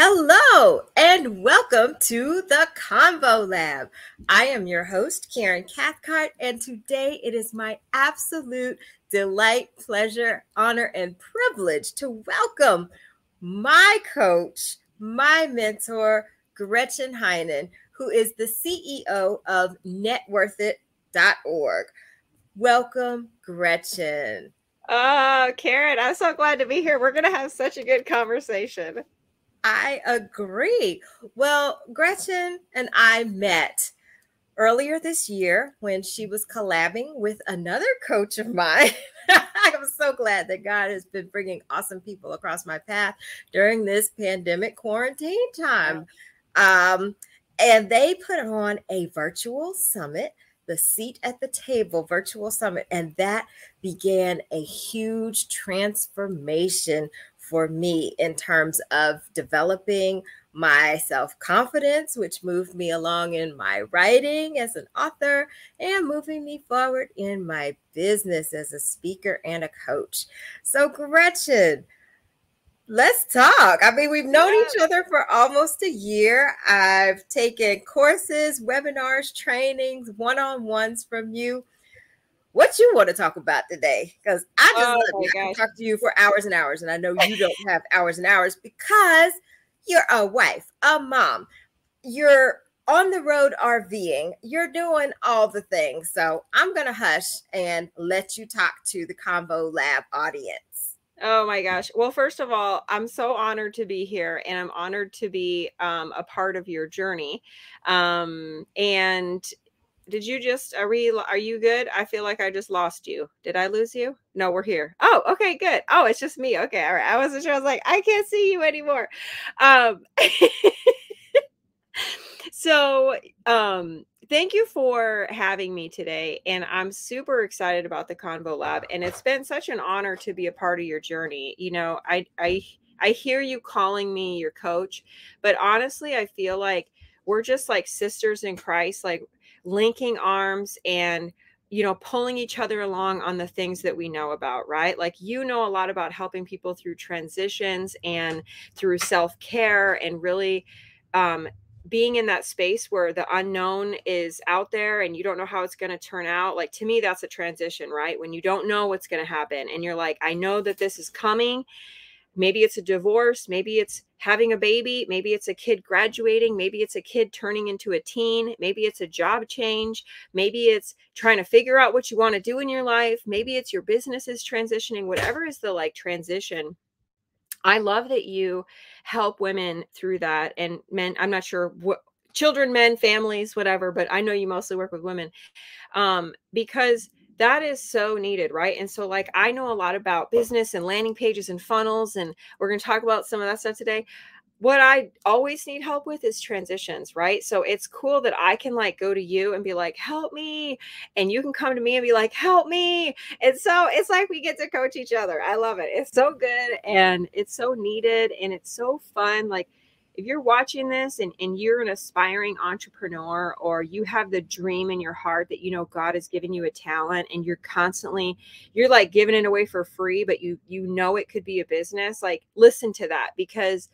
Hello and welcome to the Convo Lab. I am your host, Karen Cathcart, and today it is my absolute delight, pleasure, honor, and privilege to welcome my coach, my mentor, Gretchen Heinen, who is the CEO of networthit.org. Welcome, Gretchen. Oh, Karen, I'm so glad to be here. We're going to have such a good conversation. I agree. Well, Gretchen and I met earlier this year when she was collabing with another coach of mine. I'm so glad that God has been bringing awesome people across my path during this pandemic quarantine time. Um, and they put on a virtual summit, the Seat at the Table virtual summit, and that began a huge transformation for me in terms of developing my self confidence, which moved me along in my writing as an author and moving me forward in my business as a speaker and a coach. So, Gretchen, let's talk. I mean, we've known yeah. each other for almost a year. I've taken courses, webinars, trainings, one on ones from you what you want to talk about today because I just oh I can talk to you for hours and hours, and I know you don't have hours and hours because you're a wife, a mom, you're on the road RVing, you're doing all the things. So I'm gonna hush and let you talk to the Convo Lab audience. Oh my gosh. Well, first of all, I'm so honored to be here and I'm honored to be um, a part of your journey. Um, and did you just are we are you good? I feel like i just lost you. Did i lose you? No we're here. Oh okay good. Oh it's just me. Okay all right. I wasn't sure. I was like i can't see you anymore. Um so um thank you for having me today and i'm super excited about the convo lab and it's been such an honor to be a part of your journey. You know i i i hear you calling me your coach but honestly i feel like we're just like sisters in christ like linking arms and you know pulling each other along on the things that we know about right? Like you know a lot about helping people through transitions and through self-care and really um, being in that space where the unknown is out there and you don't know how it's going to turn out. Like to me that's a transition right? When you don't know what's going to happen and you're like i know that this is coming maybe it's a divorce maybe it's having a baby maybe it's a kid graduating maybe it's a kid turning into a teen maybe it's a job change maybe it's trying to figure out what you want to do in your life maybe it's your business is transitioning whatever is the like transition. I love that you help women through that and men i'm not sure what children men families whatever but i know you mostly work with women um, because that is so needed right? And so like i know a lot about business and landing pages and funnels and we're going to talk about some of that stuff today. What i always need help with is transitions right? So it's cool that i can like go to you and be like help me and you can come to me and be like help me and so it's like we get to coach each other. I love it. It's so good and it's so needed and it's so fun like if you're watching this and, and you're an aspiring entrepreneur or you have the dream in your heart that you know god has given you a talent and you're constantly you're like giving it away for free but you you know it could be a business like listen to that because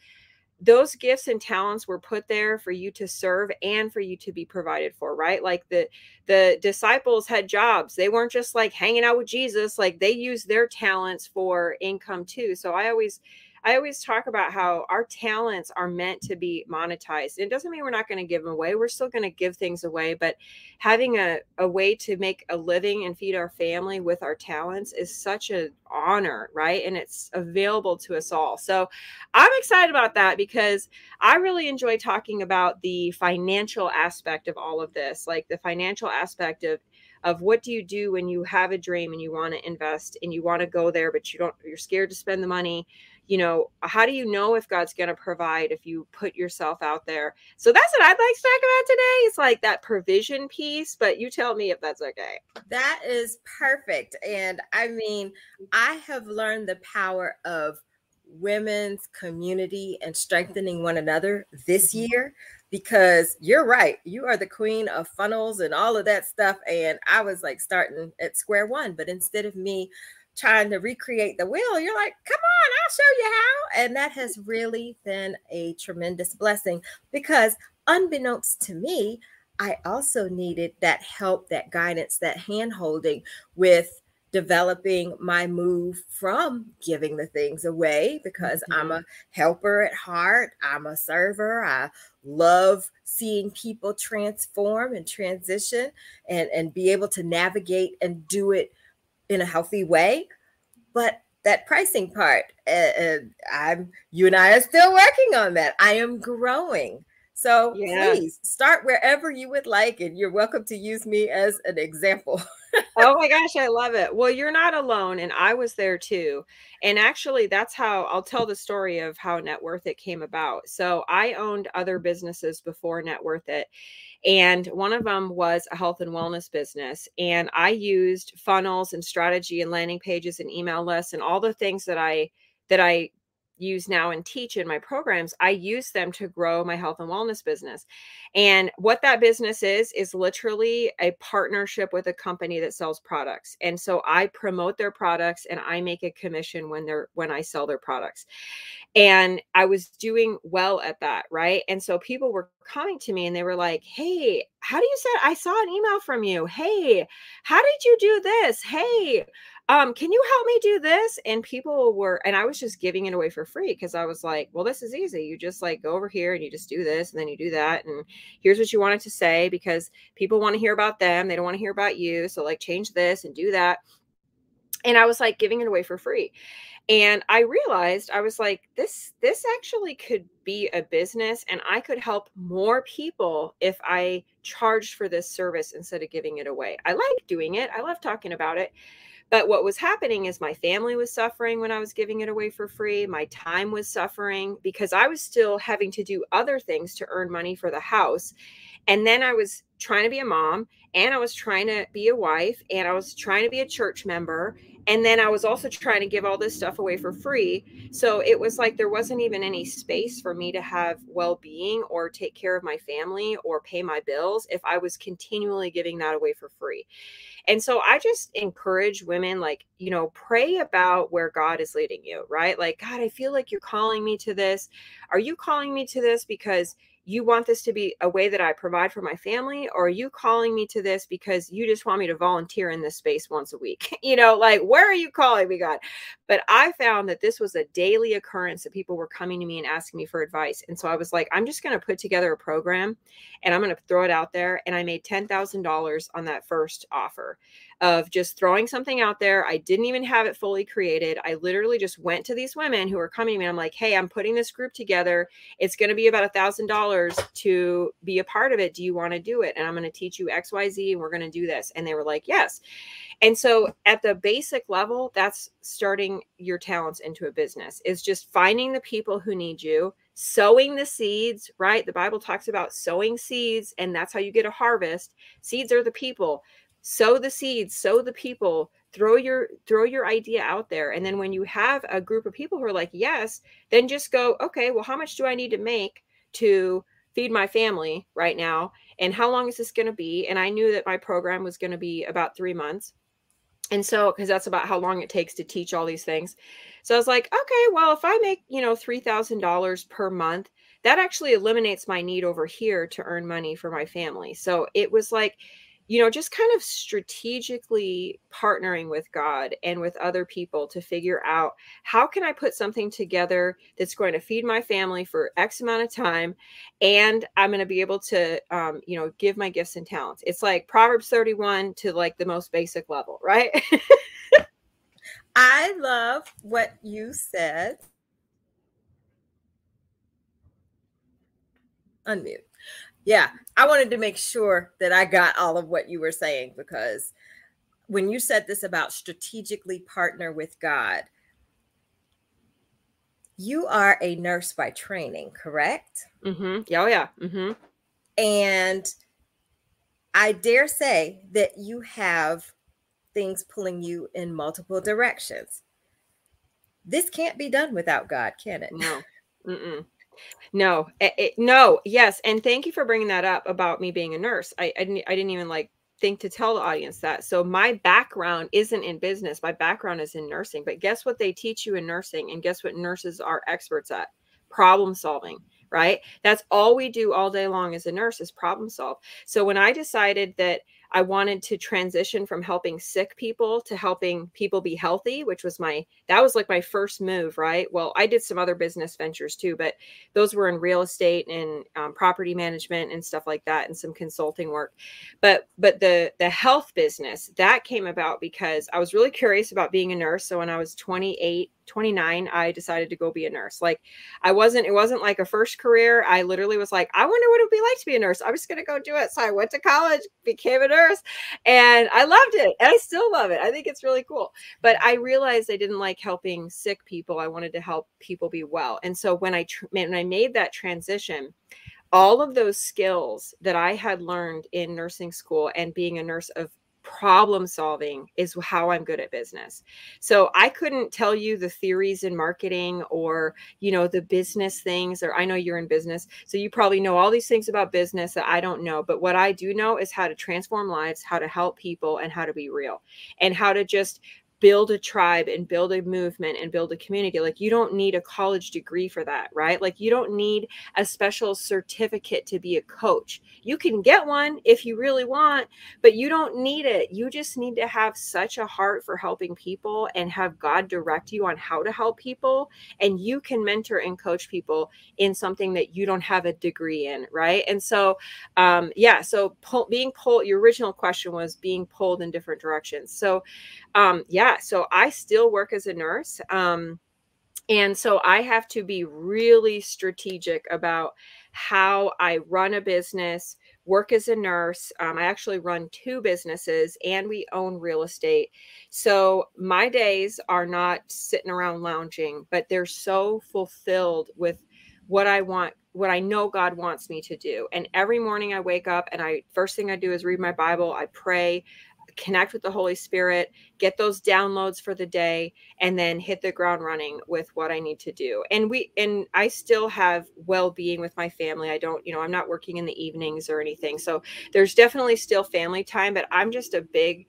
those gifts and talents were put there for you to serve and for you to be provided for right? Like the the disciples had jobs. They weren't just like hanging out with jesus. Like they used their talents for income too. So i always I always talk about how our talents are meant to be monetized. It doesn't mean we're not going to give them away. We're still going to give things away, but having a, a way to make a living and feed our family with our talents is such an honor, right? And it's available to us all. So I'm excited about that because I really enjoy talking about the financial aspect of all of this, like the financial aspect of of what do you do when you have a dream and you want to invest and you want to go there but you don't you're scared to spend the money you know how do you know if god's going to provide if you put yourself out there so that's what i'd like to talk about today it's like that provision piece but you tell me if that's okay that is perfect and i mean i have learned the power of women's community and strengthening one another this mm-hmm. year because you're right. You are the queen of funnels and all of that stuff. And I was like starting at square one. But instead of me trying to recreate the wheel. You're like, come on, I'll show you how. And that has really been a tremendous blessing because, unbeknownst to me, I also needed that help, that guidance, that hand holding with developing my move from giving the things away because mm-hmm. I'm a helper at heart. I'm a server. I love seeing people transform and transition and, and be able to navigate and do it in a healthy way. But that pricing part, uh, I'm you and I are still working on that. I am growing. So yeah. please start wherever you would like, and you're welcome to use me as an example. oh my gosh, I love it. Well, you're not alone, and I was there too. And actually, that's how I'll tell the story of how Net Worth It came about. So I owned other businesses before Net Worth It. And one of them was a health and wellness business. And I used funnels and strategy and landing pages and email lists and all the things that I that I use now and teach in my programs, I use them to grow my health and wellness business. And what that business is, is literally a partnership with a company that sells products. And so I promote their products and I make a commission when they're when I sell their products. And I was doing well at that, right? And so people were coming to me and they were like, Hey, how do you say I saw an email from you? Hey, how did you do this? Hey, um, can you help me do this? And people were, and I was just giving it away for free because I was like, well, this is easy. You just like go over here and you just do this and then you do that. And here's what you wanted to say because people want to hear about them. They don't want to hear about you. So like change this and do that. And I was like giving it away for free. And I realized I was like, this, this actually could be a business and I could help more people if I charged for this service instead of giving it away. I like doing it. I love talking about it but what was happening is my family was suffering when I was giving it away for free. My time was suffering because I was still having to do other things to earn money for the house. And then I was trying to be a mom and I was trying to be a wife and I was trying to be a church member. And then I was also trying to give all this stuff away for free. So it was like there wasn't even any space for me to have well being or take care of my family or pay my bills if I was continually giving that away for free. And so I just encourage women, like, you know, pray about where God is leading you, right? Like, God, I feel like you're calling me to this. Are you calling me to this because you want this to be a way that I provide for my family, or are you calling me to this because you just want me to volunteer in this space once a week? you know, like where are you calling me, God? But I found that this was a daily occurrence that people were coming to me and asking me for advice. And so I was like, I'm just going to put together a program and I'm going to throw it out there. And I made $10,000 on that first offer of just throwing something out there. I didn't even have it fully created. I literally just went to these women who were coming to me. I'm like, hey, I'm putting this group together. It's going to be about a thousand dollars to be a part of it. Do you want to do it? And I'm going to teach you XYZ and we're going to do this. And they were like, yes. And so at the basic level, that's starting your talents into a business is just finding the people who need you sowing the seeds, right? The Bible talks about sowing seeds, and that's how you get a harvest. Seeds are the people sow the seeds sow the people throw your throw your idea out there and then when you have a group of people who are like yes then just go okay well how much do i need to make to feed my family right now and how long is this going to be? And i knew that my program was going to be about three months and so because that's about how long it takes to teach all these things. So i was like okay well if i make you know $3000 per month that actually eliminates my need over here to earn money for my family. So it was like you know, just kind of strategically partnering with God and with other people to figure out how can I put something together that's going to feed my family for X amount of time, and I'm going to be able to, um, you know, give my gifts and talents. It's like Proverbs 31 to like the most basic level, right? I love what you said. Unmute. Yeah, I wanted to make sure that I got all of what you were saying because when you said this about strategically partner with God, you are a nurse by training, correct? Mm-hmm. Yeah, oh yeah. Mm-hmm. And I dare say that you have things pulling you in multiple directions. This can't be done without God, can it? No. Mm-mm. No, it, it, no, yes, and thank you for bringing that up about me being a nurse. I, I didn't, I didn't even like think to tell the audience that. So my background isn't in business. My background is in nursing. But guess what they teach you in nursing? And guess what nurses are experts at? Problem solving right? That's all we do all day long as a nurse is problem solve. So when I decided that I wanted to transition from helping sick people to helping people be healthy, which was my that was like my first move, right? Well, I did some other business ventures too, but those were in real estate and um, property management and stuff like that, and some consulting work. But but the the health business that came about because I was really curious about being a nurse. So when I was 28 29 i decided to go be a nurse. Like i wasn't it wasn't like a first career. I literally was like i wonder what it would be like to be a nurse. I was going to go do it. So i went to college became a nurse and i loved it and i still love it. I think it's really cool. But i realized i didn't like helping sick people. I wanted to help people be well. And so when i when i made that transition all of those skills that I had learned in nursing school and being a nurse of problem solving is how I'm good at business. So I couldn't tell you the theories in marketing or, you know, the business things or I know you're in business. So you probably know all these things about business that I don't know, but what I do know is how to transform lives, how to help people and how to be real and how to just build a tribe and build a movement and build a community. Like you don't need a college degree for that, right? Like you don't need a special certificate to be a coach. You can get one if you really want, but you don't need it. You just need to have such a heart for helping people and have God direct you on how to help people. And you can mentor and coach people in something that you don't have a degree in, right? And so, um, yeah, so pull, being pulled, your original question was being pulled in different directions. So, um, yeah, so I still work as a nurse. Um, and so I have to be really strategic about how I run a business, work as a nurse. Um, I actually run two businesses and we own real estate. So my days are not sitting around lounging, but they're so fulfilled with what I want what I know God wants me to do. And every morning I wake up and I first thing I do is read my Bible, I pray, connect with the Holy Spirit, get those downloads for the day, and then hit the ground running with what I need to do. And we and I still have well-being with my family. I don't, you know, I'm not working in the evenings or anything. So there's definitely still family time, but I'm just a big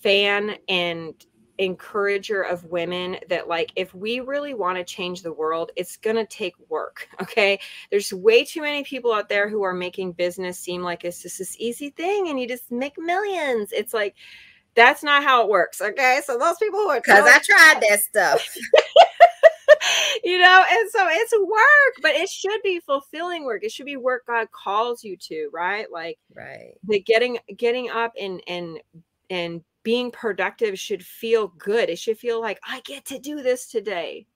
fan and encourager of women that like if we really want to change the world it's going to take work okay? There's way too many people out there who are making business seem like it's just this easy thing and you just make millions. It's like that's not how it works okay? So those people who are because i tried that stuff. You know and so it's work but it should be fulfilling work. It should be work god calls you to right? Like right. the getting getting up and and and being productive should feel good. It should feel like I get to do this today.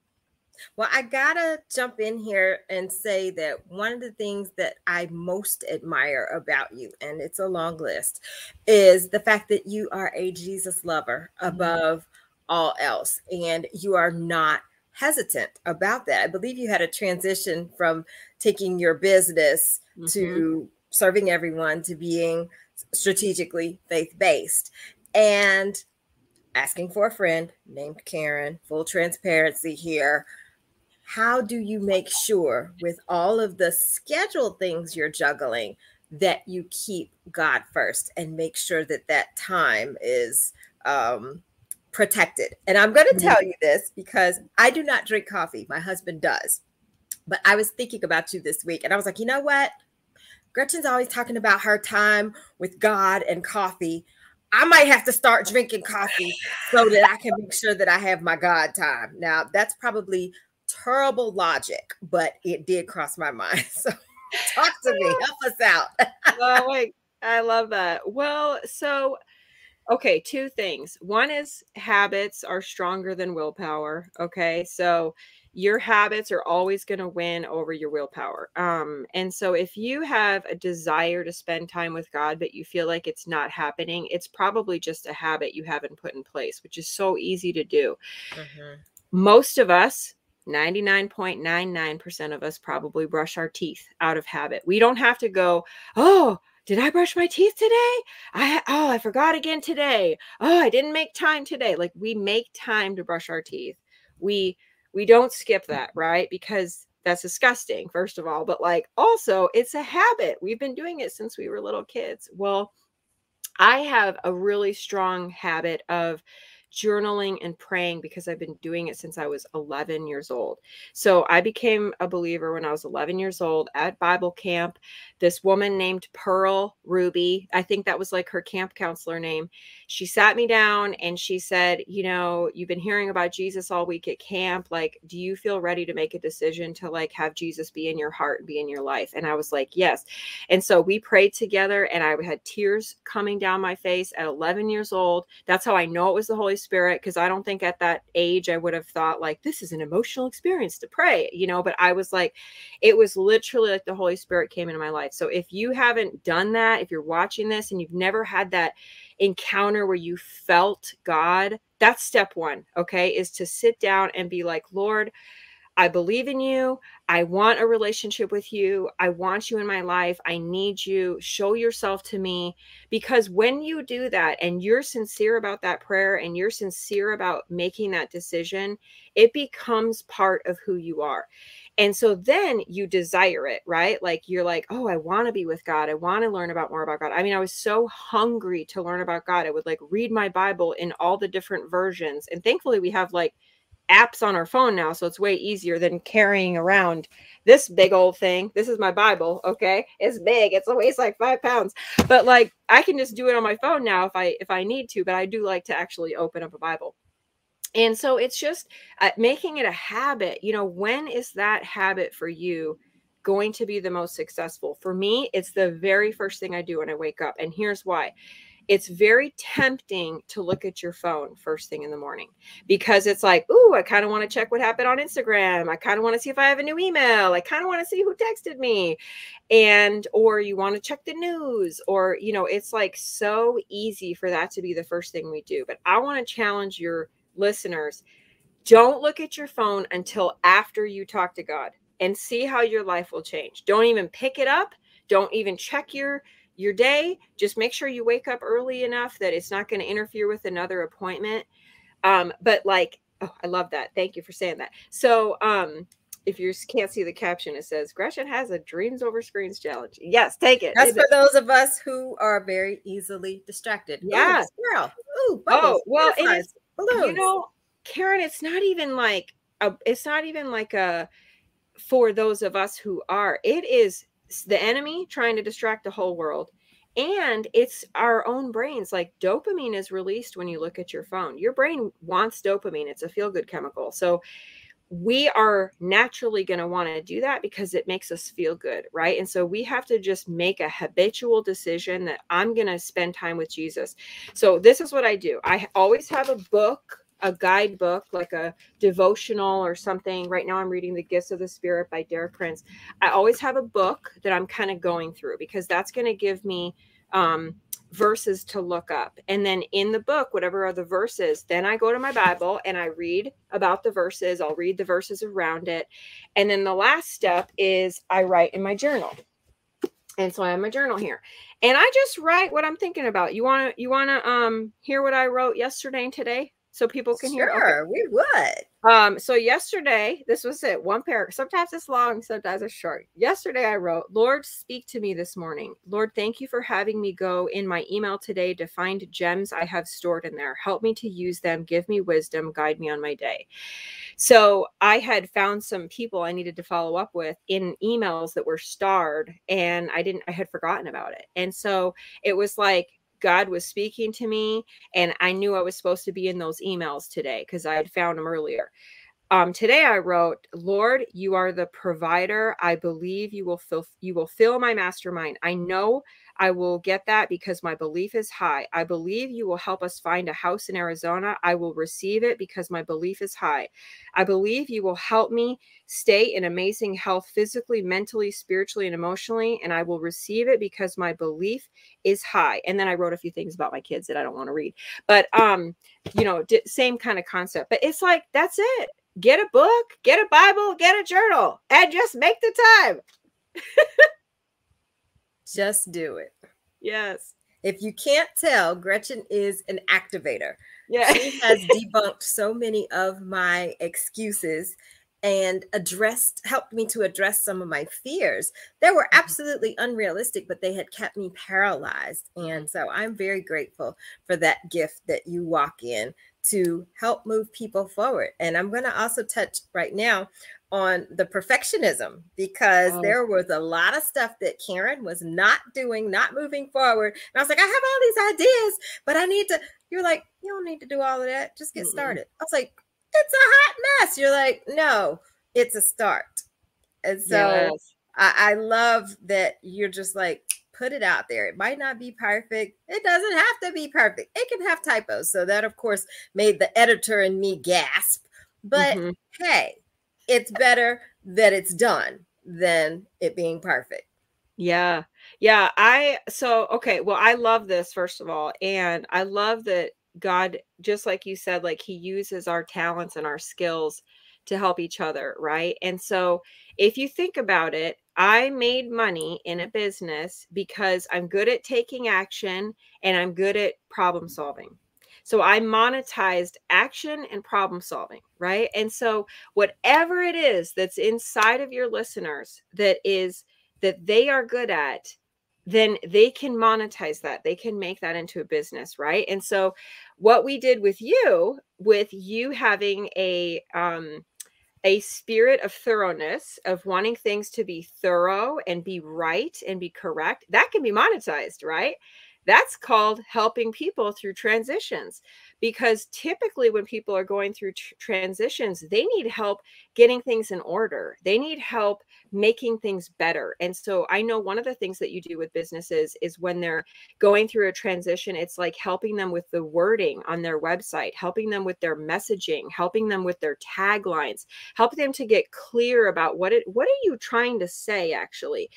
Well, I gotta jump in here and say that one of the things that I most admire about you, and it's a long list, is the fact that you are a Jesus lover mm-hmm. above mm-hmm. all else. And you are not hesitant about that. I believe you had a transition from taking your business mm-hmm. to serving everyone to being strategically faith based and asking for a friend named Karen, full transparency here. How do you make sure, with all of the scheduled things you're juggling, that you keep God first and make sure that that time is um, protected? And I'm going to mm-hmm. tell you this because I do not drink coffee, my husband does. But I was thinking about you this week and I was like, you know what? Gretchen's always talking about her time with God and coffee. I might have to start drinking coffee so that I can make sure that I have my God time. Now, that's probably terrible logic, but it did cross my mind. So talk to me, help us out. oh, wait, I love that. Well, so okay, two things. One is habits are stronger than willpower. Okay, so your habits are always going to win over your willpower. Um, and so if you have a desire to spend time with God, but you feel like it's not happening, it's probably just a habit you haven't put in place, which is so easy to do. Mm-hmm. Most of us, 99.99% of us probably brush our teeth out of habit. We don't have to go, oh, did I brush my teeth today? I oh, I forgot again today. Oh, I didn't make time today. Like we make time to brush our teeth. We we don't skip that, right? Because that's disgusting, first of all. But like also, it's a habit. We've been doing it since we were little kids. Well, I have a really strong habit of journaling and praying because I've been doing it since I was 11 years old. So I became a believer when I was 11 years old at Bible camp. This woman named Pearl Ruby, I think that was like her camp counselor name. She sat me down and she said, You know, you've been hearing about Jesus all week at camp. Like, do you feel ready to make a decision to like have Jesus be in your heart and be in your life? And I was like, Yes. And so we prayed together and I had tears coming down my face at 11 years old. That's how I know it was the Holy Spirit because I don't think at that age I would have thought like this is an emotional experience to pray, you know, but I was like it was literally like the Holy Spirit came into my life. So if you haven't done that, if you're watching this and you've never had that encounter where you felt God, that's step 1, okay? Is to sit down and be like, "Lord, I believe in you. I want a relationship with you. I want you in my life. I need you. Show yourself to me. Because when you do that and you're sincere about that prayer and you're sincere about making that decision, it becomes part of who you are. And so then you desire it, right? Like you're like, oh, I want to be with God. I want to learn about more about God. I mean, I was so hungry to learn about God. I would like read my Bible in all the different versions. And thankfully, we have like apps on our phone now, so it's way easier than carrying around this big old thing. This is my Bible, okay? It's big. It's weighs like five pounds, but like I can just do it on my phone now if I if I need to. But I do like to actually open up a Bible, and so it's just uh, making it a habit. You know, when is that habit for you? going to be the most successful for me it's the very first thing i do when i wake up and here's why it's very tempting to look at your phone first thing in the morning because it's like, ooh, I kind of want to check what happened on Instagram. I kind of want to see if I have a new email. I kind of want to see who texted me. And, or you want to check the news, or, you know, it's like so easy for that to be the first thing we do. But I want to challenge your listeners don't look at your phone until after you talk to God and see how your life will change. Don't even pick it up. Don't even check your your day just make sure you wake up early enough that it's not going to interfere with another appointment. Um but like oh i love that. Thank you for saying that. So um if you can't see the caption it says gretchen has a dreams over screens challenge. Yes take it. That's for those of us who are very easily distracted. Yeah. girl Ooh, oh well it is, you know karen it's not even like a, it's not even like a for those of us who are it is the enemy trying to distract the whole world. And it's our own brains like dopamine is released when you look at your phone. Your brain wants dopamine. It's a feel good chemical. So we are naturally going to want to do that because it makes us feel good right? And so we have to just make a habitual decision that i'm going to spend time with jesus. So this is what i do. I always have a book a guidebook, like a devotional or something. Right now, I'm reading The Gifts of the Spirit by Derek Prince. I always have a book that I'm kind of going through because that's going to give me um, verses to look up. And then in the book, whatever are the verses, then I go to my Bible and I read about the verses. I'll read the verses around it. And then the last step is I write in my journal. And so I have my journal here. And I just write what I'm thinking about. You want to you want to um hear what I wrote yesterday and today? So people can sure, hear? Sure, we would. Um, so yesterday, this was it, one paragraph. Sometimes it's long, sometimes it's short. Yesterday I wrote, Lord, speak to me this morning. Lord, thank you for having me go in my email today to find gems I have stored in there. Help me to use them, give me wisdom, guide me on my day. So I had found some people I needed to follow up with in emails that were starred, and I didn't, I had forgotten about it. And so it was like, God was speaking to me, and I knew I was supposed to be in those emails today because I had found them earlier. Um, today I wrote, Lord, you are the provider. I believe you will fill you will fill my mastermind. I know I will get that because my belief is high. I believe you will help us find a house in Arizona. I will receive it because my belief is high. I believe you will help me stay in amazing health physically, mentally, spiritually, and emotionally. And I will receive it because my belief is high. And then I wrote a few things about my kids that I don't want to read. But, um, you know, same kind of concept. But it's like, that's it. Get a book, get a Bible, get a journal, and just make the time. Just do it. Yes. If you can't tell, Gretchen is an activator. Yeah. She has debunked so many of my excuses and addressed helped me to address some of my fears that were mm-hmm. absolutely unrealistic but they had kept me paralyzed and so i'm very grateful for that gift that you walk in to help move people forward and i'm going to also touch right now on the perfectionism because oh. there was a lot of stuff that Karen was not doing, not moving forward. And I was like, I have all these ideas, but I need to. You're like, you don't need to do all of that. Just get mm started. I was like, it's a hot mess. You're like, no, it's a start. And so yes. I, I love that you're just like, put it out there. It might not be perfect. It doesn't have to be perfect. It can have typos. So that, of course, made the editor and me gasp. But mm-hmm. hey, it's better that it's done than it being perfect. Yeah. Yeah. I, so, okay. Well, I love this, first of all. And I love that God, just like you said, like he uses our talents and our skills to help each other, right? And so if you think about it, I made money in a business because I'm good at taking action and I'm good at problem solving. So I monetized action and problem solving, right? And so whatever it is that's inside of your listeners that is that they are good at, then they can monetize that. They can make that into a business, right? And so what we did with you, with you having a um a spirit of thoroughness of wanting things to be thorough and be right and be correct that can be monetized right that's called helping people through transitions because typically when people are going through tr- transitions they need help getting things in order. They need help making things better. And so i know one of the things that you do with businesses is when they're going through a transition it's like helping them with the wording on their website helping them with their messaging helping them with their taglines helping them to get clear about what it what are you trying to say actually?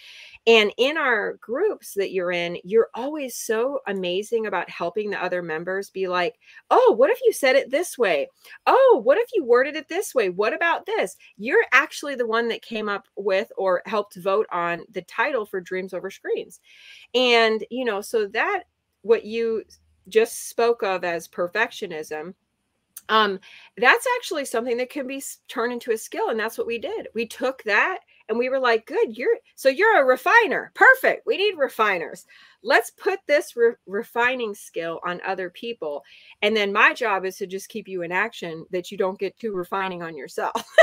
And in our groups that you're in you're always so amazing about helping the other members be like oh, what if you said it this way? Oh, what if you worded it this way? What about this? You're actually the one that came up with or helped vote on the title for Dreams Over Screens. And, you know, so that what you just spoke of as perfectionism um that's actually something that can be turned into a skill and that's what we did we took that and we were like good you're so you're a refiner perfect we need refiners let's put this re- refining skill on other people and then my job is to just keep you in action that you don't get too refining on yourself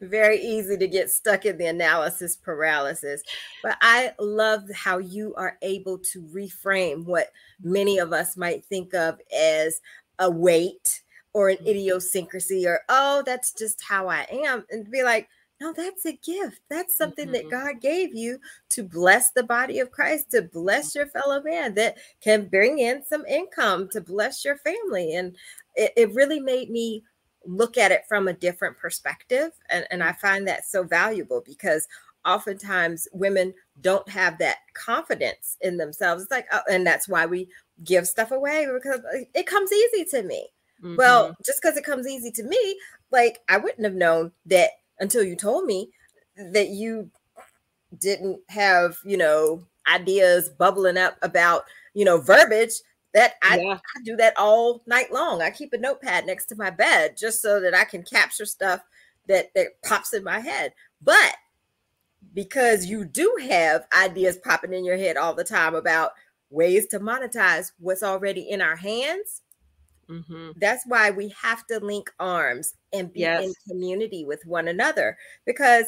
very easy to get stuck in the analysis paralysis. But I love how you are able to reframe what many of us might think of as a weight or an mm-hmm. idiosyncrasy or oh that's just how i am and be like no that's a gift that's something mm-hmm. that god gave you to bless the body of christ to bless your fellow man that can bring in some income to bless your family and it, it really made me look at it from a different perspective and, and i find that so valuable because oftentimes women don't have that confidence in themselves it's like oh, and that's why we give stuff away because it comes easy to me Mm-hmm. Well, just because it comes easy to me, like I wouldn't have known that until you told me that you didn't have, you know, ideas bubbling up about, you know, verbiage that I, yeah. I do that all night long. I keep a notepad next to my bed just so that I can capture stuff that that pops in my head. But because you do have ideas popping in your head all the time about ways to monetize what's already in our hands, Mm-hmm. That's why we have to link arms and be yes. in community with one another because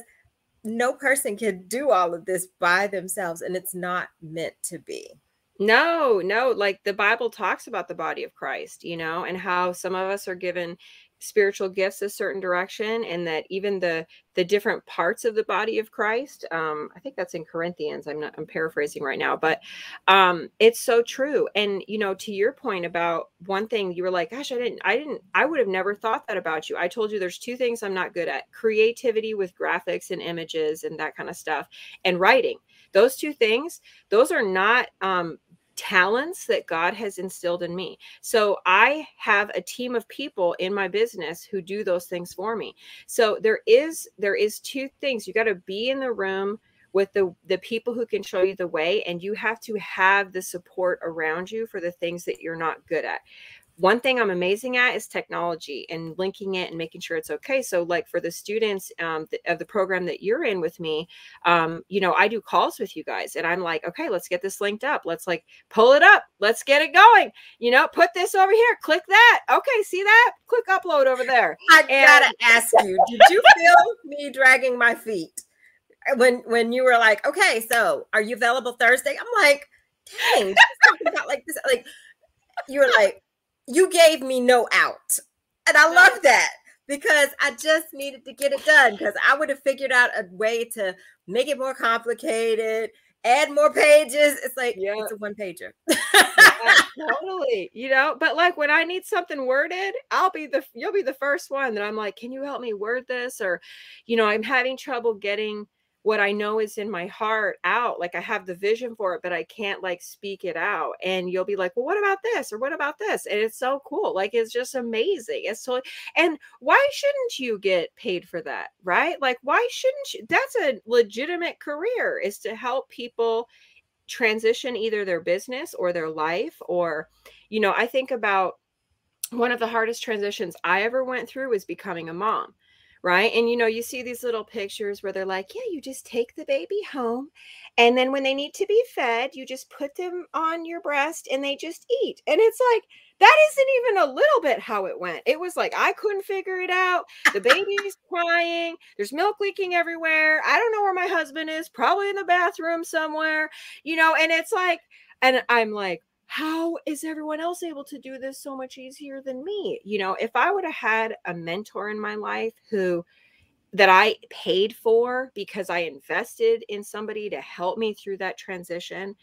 no person can do all of this by themselves and it's not meant to be. No, no, like the Bible talks about the body of Christ, you know, and how some of us are given spiritual gifts a certain direction and that even the the different parts of the body of christ um i think that's in corinthians i'm not i'm paraphrasing right now but um it's so true. And you know to your point about one thing you were like gosh i didn't i didn't i would have never thought that about you. I told you there's two things i'm not good at creativity with graphics and images and that kind of stuff and writing. Those two things those are not um talents that God has instilled in me. So I have a team of people in my business who do those things for me. So there is there is two things. You got to be in the room with the the people who can show you the way and you have to have the support around you for the things that you're not good at one thing I'm amazing at is technology and linking it and making sure it's okay. So, like for the students um, th- of the program that you're in with me, um, you know, I do calls with you guys, and I'm like, okay, let's get this linked up. Let's like pull it up. Let's get it going. You know, put this over here. Click that. Okay, see that? Click upload over there. I and- gotta ask you, did you feel me dragging my feet when when you were like, okay, so are you available Thursday? I'm like, dang, about like this, like you were like you gave me no out. And I love that because I just needed to get it done because I would have figured out a way to make it more complicated, add more pages. It's like yeah. it's a one pager. yeah, totally. You know, but like when I need something worded, I'll be the you'll be the first one that I'm like, can you help me word this? Or, you know, I'm having trouble getting what I know is in my heart out. Like I have the vision for it, but I can't like speak it out. And you'll be like, well, what about this? Or what about this? And it's so cool. Like it's just amazing. It's so, and why shouldn't you get paid for that? Right? Like, why shouldn't you? That's a legitimate career is to help people transition either their business or their life. Or, you know, I think about one of the hardest transitions I ever went through was becoming a mom right? And you know, you see these little pictures where they're like, yeah, you just take the baby home. And then when they need to be fed, you just put them on your breast and they just eat. And it's like, that isn't even a little bit how it went. It was like, I couldn't figure it out. The baby's crying. There's milk leaking everywhere. I don't know where my husband is, probably in the bathroom somewhere, you know, and it's like, and I'm like, how is everyone else able to do this so much easier than me? You know, if I would have had a mentor in my life who that I paid for because I invested in somebody to help me through that transition,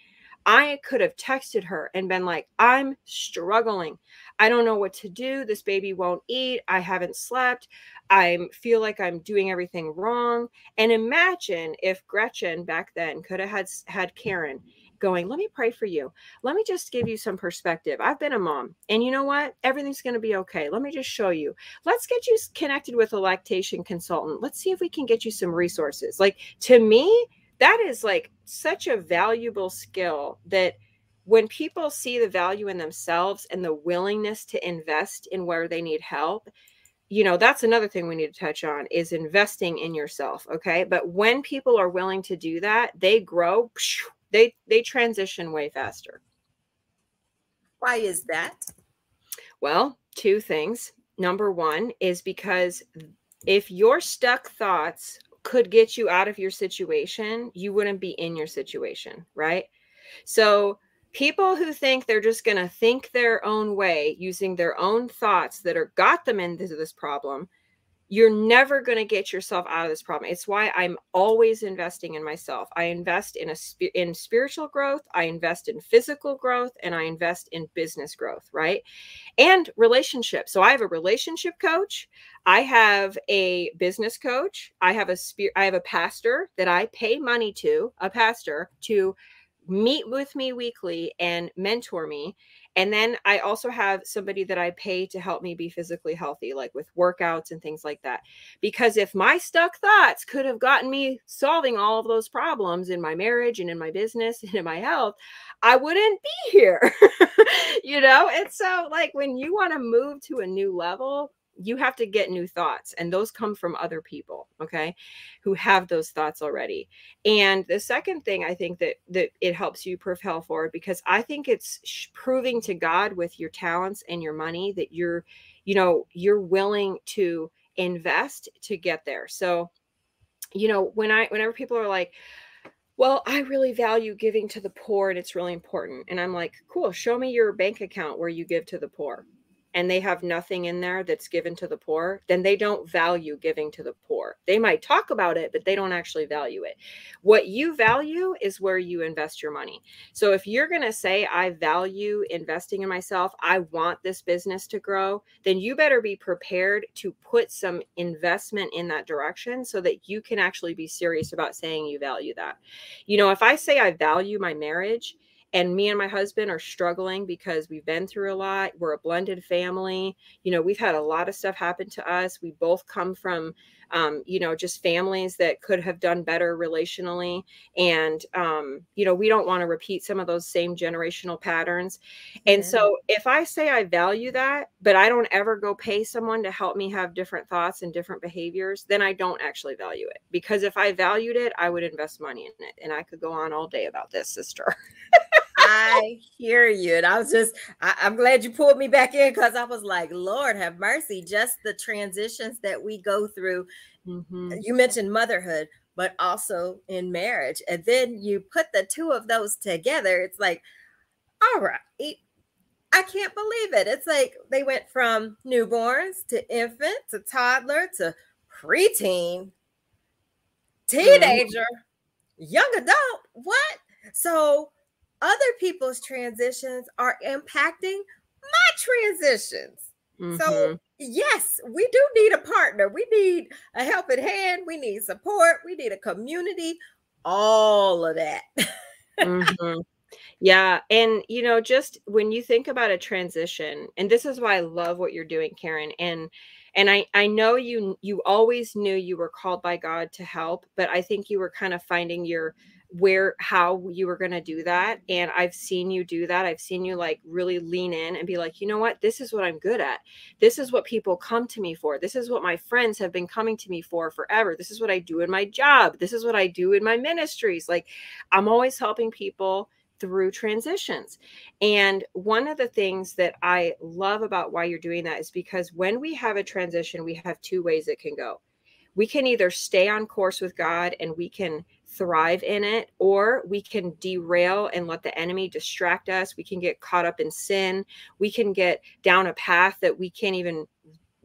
I could have texted her and been like, I'm struggling. I don't know what to do. This baby won't eat. I haven't slept. I feel like I'm doing everything wrong. And imagine if Gretchen back then could have had had Karen going, let me pray for you. Let me just give you some perspective. I've been a mom, and you know what? Everything's going to be okay. Let me just show you. Let's get you connected with a lactation consultant. Let's see if we can get you some resources. Like to me, that is like such a valuable skill that when people see the value in themselves and the willingness to invest in where they need help, you know that's another thing we need to touch on is investing in yourself okay but when people are willing to do that they grow they they transition way faster. Why is that? Well, two things. Number one is because if your stuck thoughts could get you out of your situation, you wouldn't be in your situation, right? So people who think they're just going to think their own way using their own thoughts that are got them into this problem you're never going to get yourself out of this problem. It's why i'm always investing in myself. I invest in a in spiritual growth i invest in physical growth and i invest in business growth right? And relationships. So i have a relationship coach i have a business coach i have a spirit i have a pastor that i pay money to a pastor to meet with me weekly and mentor me and then I also have somebody that I pay to help me be physically healthy, like with workouts and things like that. Because if my stuck thoughts could have gotten me solving all of those problems in my marriage and in my business and in my health, I wouldn't be here. you know? And so, like, when you want to move to a new level, you have to get new thoughts and those come from other people okay who have those thoughts already and the second thing i think that that it helps you propel forward because i think it's proving to god with your talents and your money that you're you know you're willing to invest to get there so you know when i whenever people are like well, I really value giving to the poor and it's really important. And I'm like, cool, show me your bank account where you give to the poor and they have nothing in there that's given to the poor, then they don't value giving to the poor. They might talk about it, but they don't actually value it. What you value is where you invest your money. So if you're going to say, I value investing in myself, I want this business to grow, then you better be prepared to put some investment in that direction so that you can actually be serious about saying you value that. You know, if I say I value my marriage, and me and my husband are struggling because we've been through a lot we're a blended family you know we've had a lot of stuff happen to us we both come from um, you know, just families that could have done better relationally. And, um, you know, we don't want to repeat some of those same generational patterns. And yeah. so if I say I value that, but I don't ever go pay someone to help me have different thoughts and different behaviors, then I don't actually value it. Because if I valued it, I would invest money in it. And I could go on all day about this, sister. I hear you. And I was just, I, am glad you pulled me back in because I was like, Lord have mercy, just the transitions that we go through. Mm-hmm. You mentioned motherhood, but also in marriage. And then you put the two of those together. It's like, all right. I can't believe it. It's like they went from newborns to infant to toddler to preteen, teenager, mm-hmm. young adult. What? So other people's transitions are impacting my transitions. Mm-hmm. So, yes, we do need a partner. We need a helping hand. We need support. We need a community. All of that. mm-hmm. Yeah. And, you know, just when you think about a transition, and this is why I love what you're doing, Karen. And, and I, I know you you always knew you were called by God to help, but I think you were kind of finding your where how you were going to do that and i've seen you do that i've seen you like really lean in and be like you know what? This is what i'm good at. This is what people come to me for. This is what my friends have been coming to me for forever. This is what i do in my job. This is what i do in my ministries. Like i'm always helping people through transitions. And one of the things that I love about why you're doing that is because when we have a transition, we have two ways it can go. We can either stay on course with God and we can thrive in it, or we can derail and let the enemy distract us. We can get caught up in sin. We can get down a path that we can't even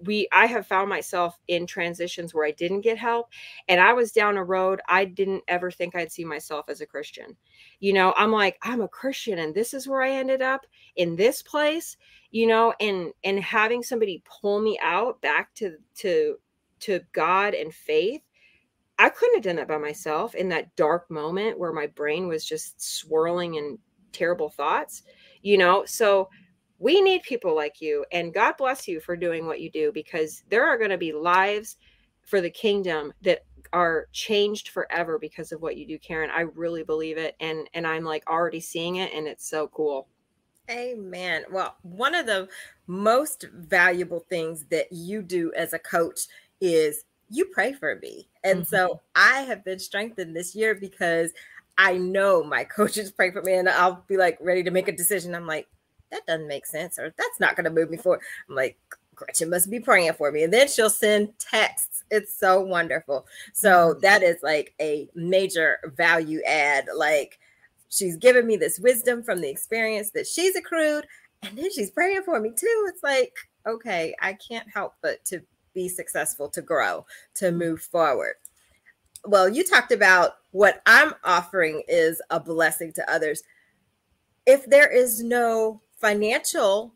we i have found myself in transitions where i didn't get help and i was down a road i didn't ever think i'd see myself as a christian you know i'm like i'm a christian and this is where i ended up in this place you know and and having somebody pull me out back to to to god and faith I couldn't have done that by myself in that dark moment where my brain was just swirling in terrible thoughts, you know? So we need people like you, and God bless you for doing what you do because there are going to be lives for the kingdom that are changed forever because of what you do Karen I really believe it and and I'm like already seeing it and it's so cool Amen. Well, one of the most valuable things that you do as a coach is you pray for me. And mm-hmm. so I have been strengthened this year because I know my coaches pray for me and I'll be like ready to make a decision. I'm like, that doesn't make sense, or that's not going to move me forward. I'm like, Gretchen must be praying for me. And then she'll send texts. It's so wonderful. So mm-hmm. that is like a major value add. Like she's given me this wisdom from the experience that she's accrued. And then she's praying for me too. It's like, okay, I can't help but to be successful, to grow, to move forward. Well, you talked about what I'm offering is a blessing to others. If there is no financial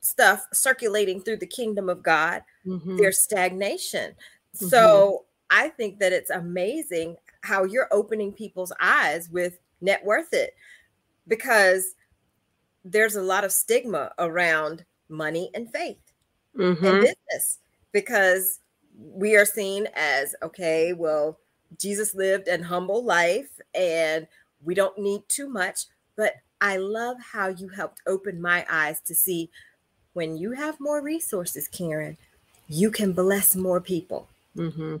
stuff circulating through the kingdom of God, mm-hmm. there's stagnation. Mm-hmm. So I think that it's amazing how you're opening people's eyes with net worth it because there's a lot of stigma around money and faith mm-hmm. and business because we are seen as okay, well, Jesus lived an humble life and we don't need too much. But I love how you helped open my eyes to see when you have more resources, Karen, you can bless more people. Mm-hmm.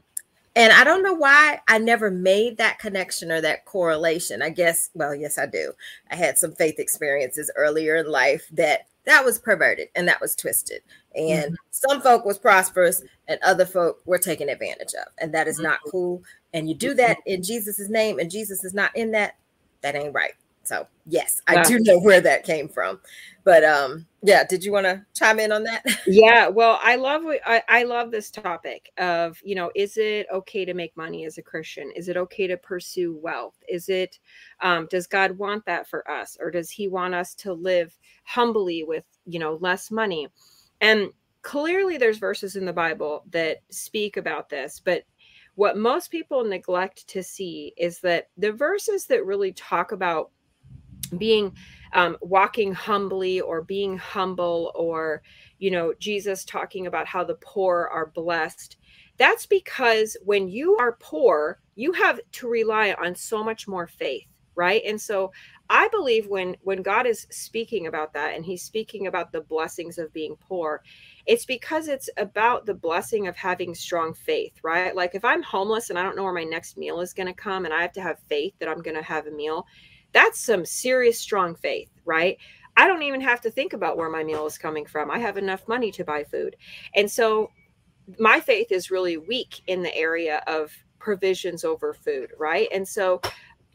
And I don't know why I never made that connection or that correlation. I guess, well, yes, I do. I had some faith experiences earlier in life that that was perverted and that was twisted and mm-hmm. some folk was prosperous and other folk were taken advantage of and that is not mm-hmm. cool and you do that in jesus's name and jesus is not in that that ain't right so yes i do know where that came from. But um yeah did you want to chime in on that? Yeah well i love I, I love this topic of you know is it okay to make money as a christian? Is it okay to pursue wealth? Is it um does god want that for us? Or does he want us to live humbly with you know less money? And clearly there's verses in the bible that speak about this but what most people neglect to see is that the verses that really talk about being um, walking humbly or being humble or you know jesus talking about how the poor are blessed that's because when you are poor, you have to rely on so much more faith, right? And so I believe when when God is speaking about that and he's speaking about the blessings of being poor, it's because it's about the blessing of having strong faith, right? Like if I'm homeless and I don't know where my next meal is going to come and I have to have faith that I'm going to have a meal, that's some serious strong faith, right? I don't even have to think about where my meal is coming from. I have enough money to buy food. And so my faith is really weak in the area of provisions over food, right? And so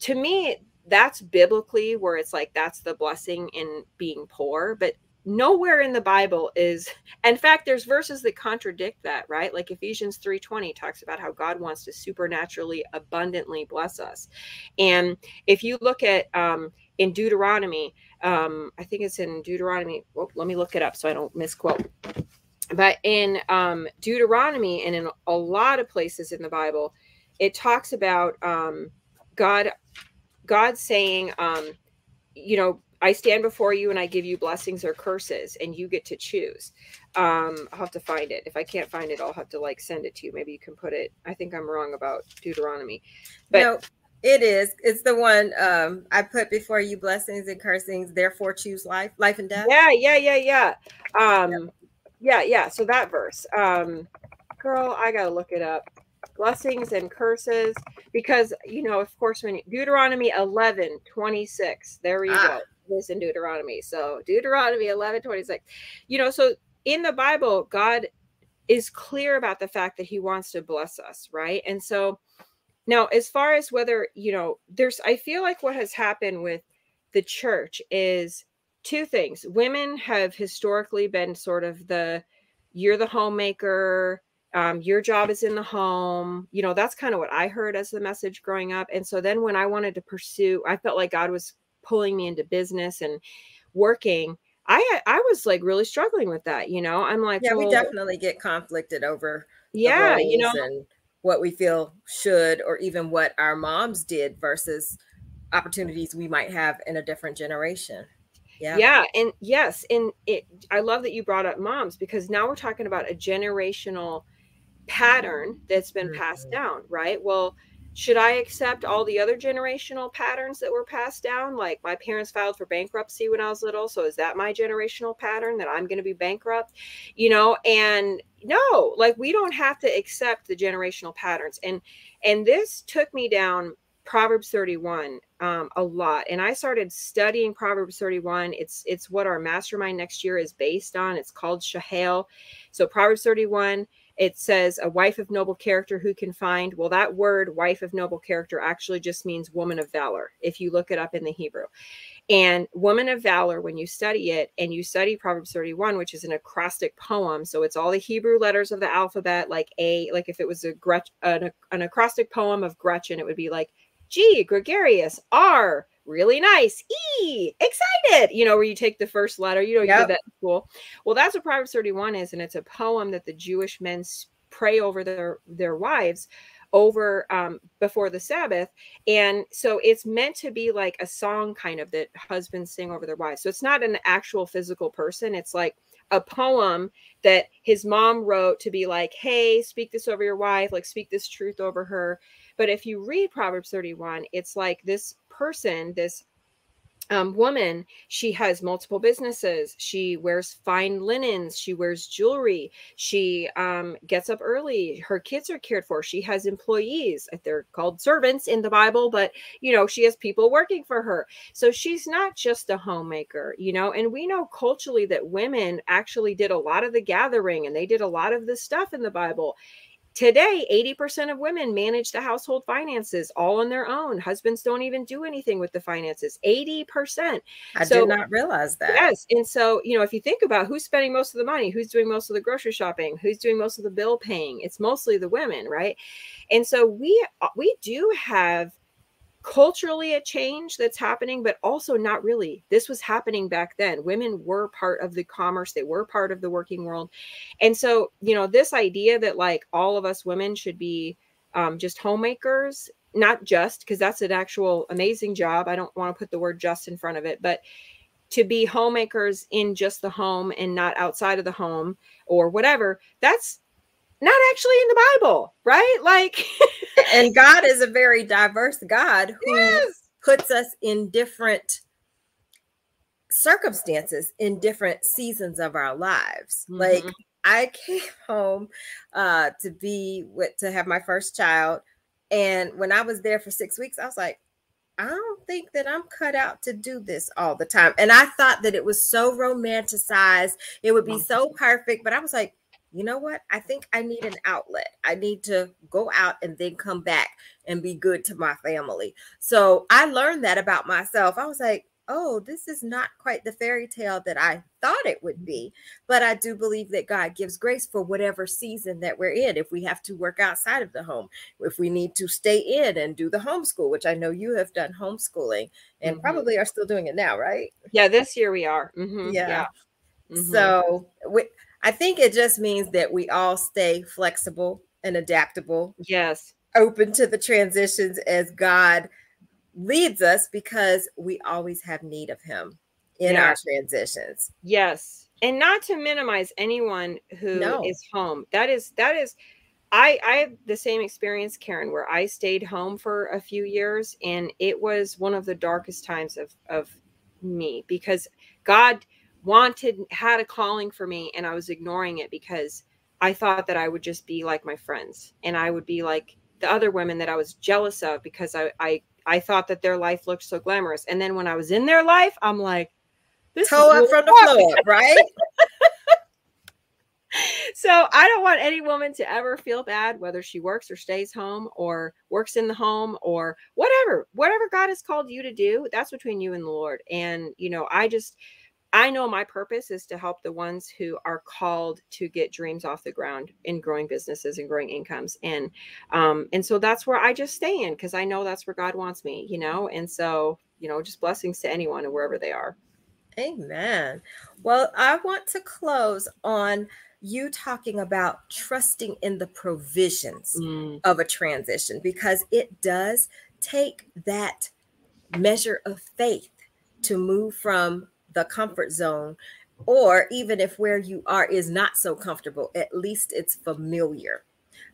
to me, that's biblically where it's like that's the blessing in being poor. But nowhere in the bible is in fact there's verses that contradict that right? Like ephesians 3.20 talks about how god wants to supernaturally abundantly bless us. And if you look at um, in deuteronomy um, i think it's in deuteronomy well, let me look it up so i don't misquote. But in um, deuteronomy and in a lot of places in the bible it talks about um, god god saying um, you know I stand before you and I give you blessings or curses, and you get to choose. Um, I'll have to find it. If I can't find it, I'll have to like send it to you. Maybe you can put it. I think I'm wrong about Deuteronomy, but no, it is. It's the one um, I put before you blessings and cursings. Therefore, choose life, life and death. Yeah, yeah, yeah, yeah. Um, yeah, yeah. So that verse, um, girl, I gotta look it up blessings and curses because you know of course when deuteronomy 11 26 there we ah. go this in Deuteronomy. So Deuteronomy 11, 26. You know, so in the Bible, God is clear about the fact that he wants to bless us, right? And so now as far as whether, you know, there's I feel like what has happened with the church is two things. Women have historically been sort of the you're the homemaker, um, your job is in the home. You know, that's kind of what I heard as the message growing up. And so then when I wanted to pursue, I felt like God was pulling me into business and working i i was like really struggling with that you know? I'm like yeah well, we definitely get conflicted over yeah you know? and what we feel should or even what our moms did versus opportunities we might have in a different generation. Yeah. Yeah and yes and it i love that you brought up moms because now we're talking about a generational pattern that's been mm-hmm. passed down right? Well should I accept all the other generational patterns that were passed down? Like my parents filed for bankruptcy when I was little. So is that my generational pattern that I'm going to be bankrupt? You know, and no, like we don't have to accept the generational patterns. And and this took me down Proverbs 31 um, a lot, and I started studying Proverbs 31. It's it's what our mastermind next year is based on. It's called Shahale. So Proverbs 31 it says a wife of noble character who can find well that word wife of noble character actually just means woman of valor if you look it up in the hebrew. And woman of valor when you study it and you study proverbs 31 which is an acrostic poem so it's all the hebrew letters of the alphabet like a like if it was a Gretch, an, an acrostic poem of gretchen it would be like g gregarious r really nice. E, excited. You know, where you take the first letter. You know, you yep. did that in school. Well, that's what Proverbs 31 is, and it's a poem that the Jewish men pray over their their wives over um, before the Sabbath. And so it's meant to be like a song kind of that husbands sing over their wives. So it's not an actual physical person. It's like a poem that his mom wrote to be like, hey, speak this over your wife, like speak this truth over her. But if you read Proverbs 31, it's like this person, this um, woman, she has multiple businesses. She wears fine linens. She wears jewelry. She um, gets up early. Her kids are cared for. She has employees. They're called servants in the Bible, but you know, she has people working for her. So she's not just a homemaker, you know, and we know culturally that women actually did a lot of the gathering and they did a lot of the stuff in the Bible. Today, 80% of women manage the household finances all on their own. Husbands don't even do anything with the finances. 80%. I so, did not realize that. Yes. And so, you know, if you think about who's spending most of the money, who's doing most of the grocery shopping, who's doing most of the bill paying, it's mostly the women, right? And so we uh, we do have culturally a change that's happening, but also not really. This was happening back then. Women were part of the commerce, they were part of the working world. And so, you know, this idea that like all of us women should be um, just homemakers, not just because that's an actual amazing job. I don't want to put the word just in front of it, but to be homemakers in just the home and not outside of the home or whatever, that's not actually in the Bible, right? Like, and God is a very diverse God who yes. puts us in different circumstances in different seasons of our lives. Mm-hmm. Like, I came home uh, to be with to have my first child, and when I was there for six weeks, I was like, I don't think that I'm cut out to do this all the time. And I thought that it was so romanticized, it would be so perfect. But I was like, you know what? I think I need an outlet. I need to go out and then come back and be good to my family. So I learned that about myself. I was like, oh, this is not quite the fairy tale that I thought it would be. But I do believe that God gives grace for whatever season that we're in. If we have to work outside of the home, if we need to stay in and do the homeschool, which I know you have done homeschooling and mm-hmm. probably are still doing it now, right? Yeah, this year we are. Mm-hmm. Yeah. yeah. Mm-hmm. So we, I think it just means that we all stay flexible and adaptable. Yes. Open to the transitions as God leads us because we always have need of him in yeah. our transitions. Yes. And not to minimize anyone who no. is home. That is that is I I have the same experience Karen where I stayed home for a few years and it was one of the darkest times of of me because God wanted had a calling for me and I was ignoring it because I thought that I would just be like my friends and I would be like the other women that I was jealous of because I I I thought that their life looked so glamorous. And then when I was in their life, I'm like, this toe up from the floor, right? so I don't want any woman to ever feel bad, whether she works or stays home or works in the home or whatever, whatever God has called you to do, that's between you and the Lord. And, you know, I just, I know my purpose is to help the ones who are called to get dreams off the ground in growing businesses and growing incomes. And um, and so that's where I just stay in because I know that's where God wants me, you know. And so, you know, just blessings to anyone and wherever they are. Amen. Well, I want to close on you talking about trusting in the provisions mm. of a transition because it does take that measure of faith to move from the comfort zone or even if where you are is not so comfortable at least it's familiar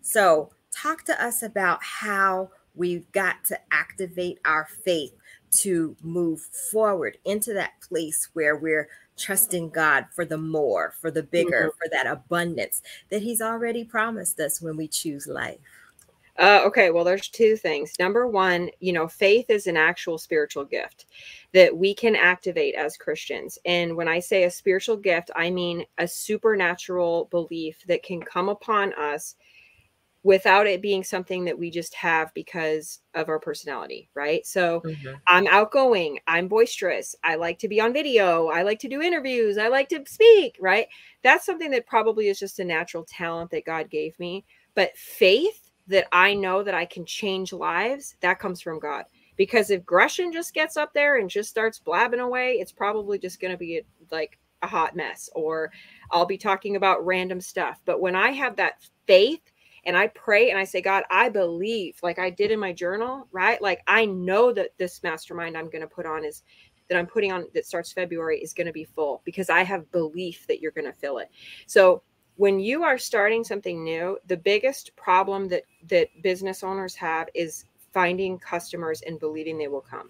so talk to us about how we've got to activate our faith to move forward into that place where we're trusting God for the more, for the bigger, mm-hmm. for that abundance that He's already promised us when we choose life. Uh, okay, well, there's two things. Number one, you know, faith is an actual spiritual gift that we can activate as Christians. And when I say a spiritual gift, I mean a supernatural belief that can come upon us without it being something that we just have because of our personality, right? So mm-hmm. I'm outgoing, I'm boisterous, I like to be on video, I like to do interviews, I like to speak, right? That's something that probably is just a natural talent that God gave me. But faith, that I know that I can change lives, that comes from God. Because if Gretchen just gets up there and just starts blabbing away, it's probably just going to be a, like a hot mess, or I'll be talking about random stuff. But when I have that faith and I pray and I say, God, I believe, like I did in my journal, right? Like I know that this mastermind I'm going to put on is that I'm putting on that starts February is going to be full because I have belief that you're going to fill it. So when you are starting something new, the biggest problem that that business owners have is finding customers and believing they will come.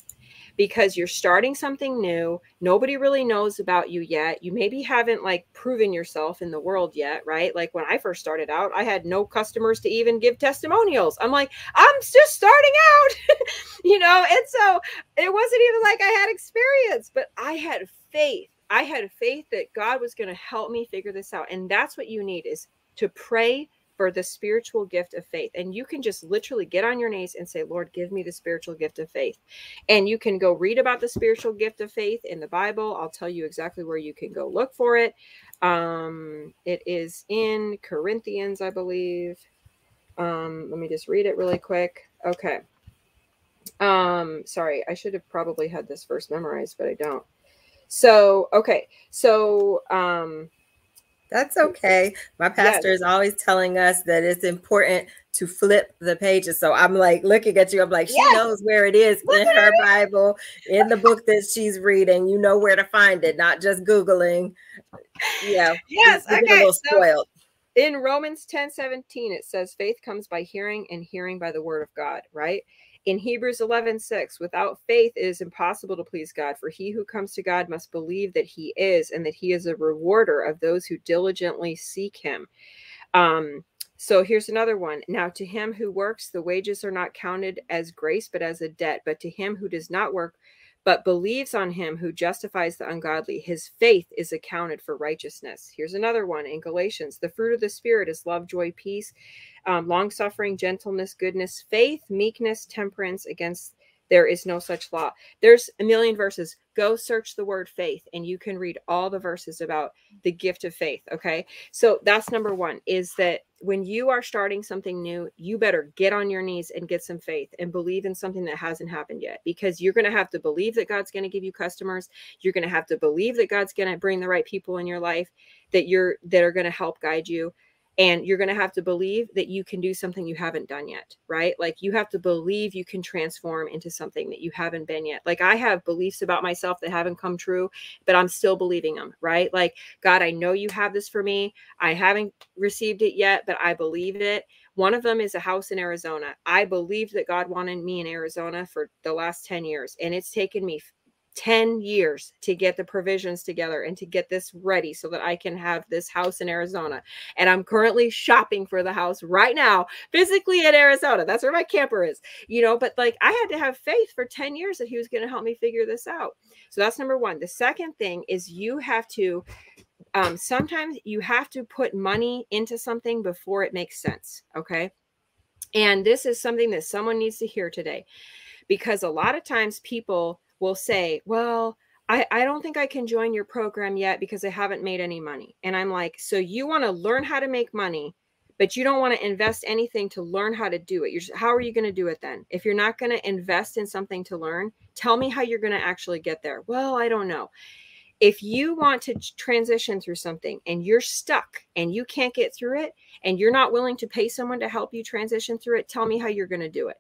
Because you're starting something new, nobody really knows about you yet. You maybe haven't like proven yourself in the world yet, right? Like when I first started out, I had no customers to even give testimonials. I'm like, I'm just starting out, you know? And so it wasn't even like I had experience, but I had faith I had faith that God was going to help me figure this out. And that's what you need is to pray for the spiritual gift of faith. And you can just literally get on your knees and say, Lord, give me the spiritual gift of faith. And you can go read about the spiritual gift of faith in the Bible. I'll tell you exactly where you can go look for it. Um, it is in Corinthians, I believe. Um, let me just read it really quick. Okay. Um, sorry, I should have probably had this verse memorized, but I don't. So, okay. So, um, that's okay. My pastor yes. is always telling us that it's important to flip the pages. So I'm like looking at you. I'm like, she yes. knows where it is in her Bible, in the book that she's reading. You know where to find it, not just Googling. Yeah. Yes. Okay. spoiled. in Romans 10 17, it says, faith comes by hearing, and hearing by the word of God, right? In Hebrews 11 6, without faith, it is impossible to please God, for he who comes to God must believe that he is, and that he is a rewarder of those who diligently seek him. Um, so here's another one. Now, to him who works, the wages are not counted as grace, but as a debt. But to him who does not work, but believes on him who justifies the ungodly, his faith is accounted for righteousness. Here's another one in Galatians the fruit of the Spirit is love, joy, peace, um, long suffering, gentleness, goodness, faith, meekness, temperance. Against there is no such law. There's a million verses. Go search the word faith and you can read all the verses about the gift of faith. Okay. So that's number one is that when you are starting something new, you better get on your knees and get some faith and believe in something that hasn't happened yet because you're going to have to believe that God's going to give you customers. You're going to have to believe that God's going to bring the right people in your life that you're that are going to help guide you and you're going to have to believe that you can do something you haven't done yet right? Like you have to believe you can transform into something that you haven't been yet. Like i have beliefs about myself that haven't come true but i'm still believing them right? Like god i know you have this for me. I haven't received it yet but i believe it. One of them is a house in arizona. I believed that god wanted me in arizona for the last 10 years and it's taken me 10 years to get the provisions together and to get this ready so that I can have this house in Arizona. And I'm currently shopping for the house right now, physically in Arizona. That's where my camper is, you know. But like I had to have faith for 10 years that he was going to help me figure this out. So that's number one. The second thing is you have to, um, sometimes you have to put money into something before it makes sense. Okay. And this is something that someone needs to hear today because a lot of times people, will say, well, I, I don't think I can join your program yet because I haven't made any money. And I'm like, so you want to learn how to make money, but you don't want to invest anything to learn how to do it. You're just, how are you going to do it then? If you're not going to invest in something to learn, tell me how you're going to actually get there. Well, I don't know. If you want to transition through something and you're stuck and you can't get through it and you're not willing to pay someone to help you transition through it, tell me how you're going to do it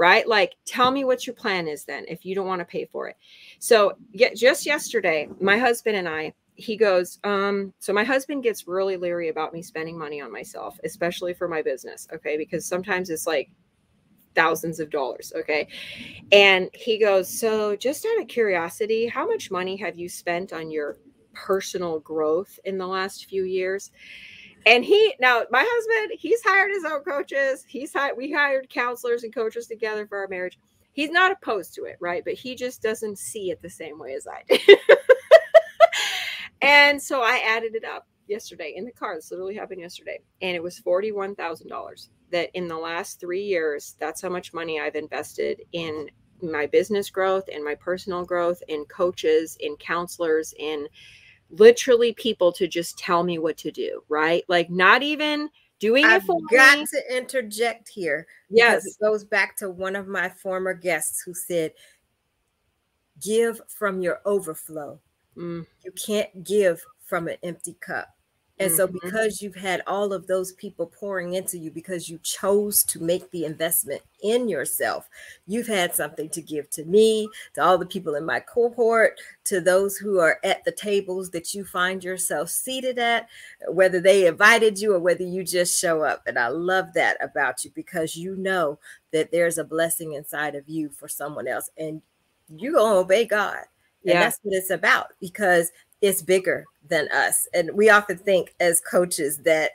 right? Like, tell me what your plan is then if you don't want to pay for it. So, yeah, just yesterday, my husband and I, he goes, um, so my husband gets really leery about me spending money on myself, especially for my business. Okay. Because sometimes it's like thousands of dollars. Okay. And he goes, so just out of curiosity, how much money have you spent on your personal growth in the last few years? And he now my husband, he's hired his own coaches. He's hired we hired counselors and coaches together for our marriage. He's not opposed to it, right? But he just doesn't see it the same way as I do. and so I added it up yesterday in the car. This literally happened yesterday. And it was $41,000 that in the last three years, that's how much money I've invested in my business growth and my personal growth in coaches, in counselors, in literally people to just tell me what to do, right? Like not even doing I've it for got me. to interject here. Yes. It goes back to one of my former guests who said, give from your overflow. Mm. You can't give from an empty cup. And so, Mhm. because you've had all of those people pouring into you because you chose to make the investment in yourself, you've had something to give to me, to all the people in my cohort, to those who are at the tables that you find yourself seated at, whether they invited you or whether you just show up. And I love that about you because you know that there's a blessing inside of you for someone else. And you're going to obey God. And Yeah. that's what it's about because it's bigger than us. And we often think as coaches that,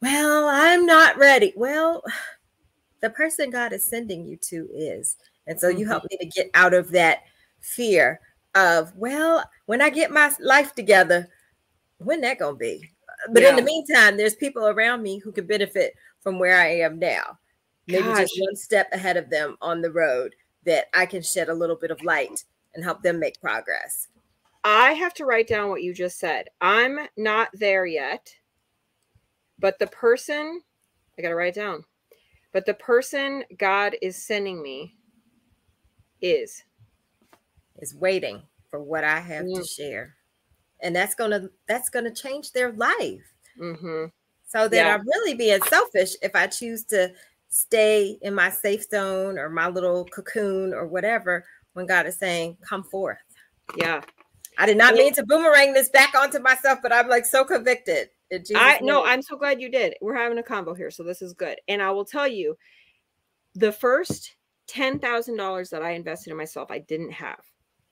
well, I'm not ready. Well, the person God is sending you to is. And so you help mm-hmm. me to get out of that fear of, well, when I get my life together, when that gonna be? But in the meantime, there's people around me who can benefit from where I am now. Maybe Gosh. just one step ahead of them on the road that I can shed a little bit of light and help them make progress. I have to write down what you just said. I'm not there yet, but the person, I got to write it down, but the person God is sending me is. is waiting for what I have Yeah. to share. And that's gonna that's gonna change their life. hmm So that Yeah. I'm really being selfish if I choose to stay in my safe zone or my little cocoon or whatever when God is saying, come forth. Yeah. I did not mean to boomerang this back onto myself, but I'm like so convicted. I no, I'm so glad you did. We're having a combo here, so this is good. And I will tell you, the first ten thousand dollars that I invested in myself, I didn't have.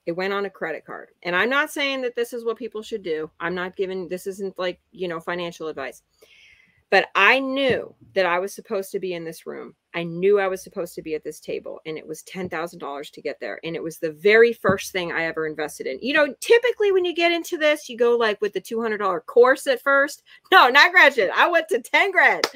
It went on a credit card. And I'm not saying that this is what people should do. I'm not giving this isn't like, you know, financial advice. But I knew that I was supposed to be in this room. I knew I was supposed to be at this table, and it was $10,000 to get there. And it was the very first thing I ever invested in. You know, typically when you get into this, you go like with the $200 course at first. No, not Gretchen. I went to 10 grand.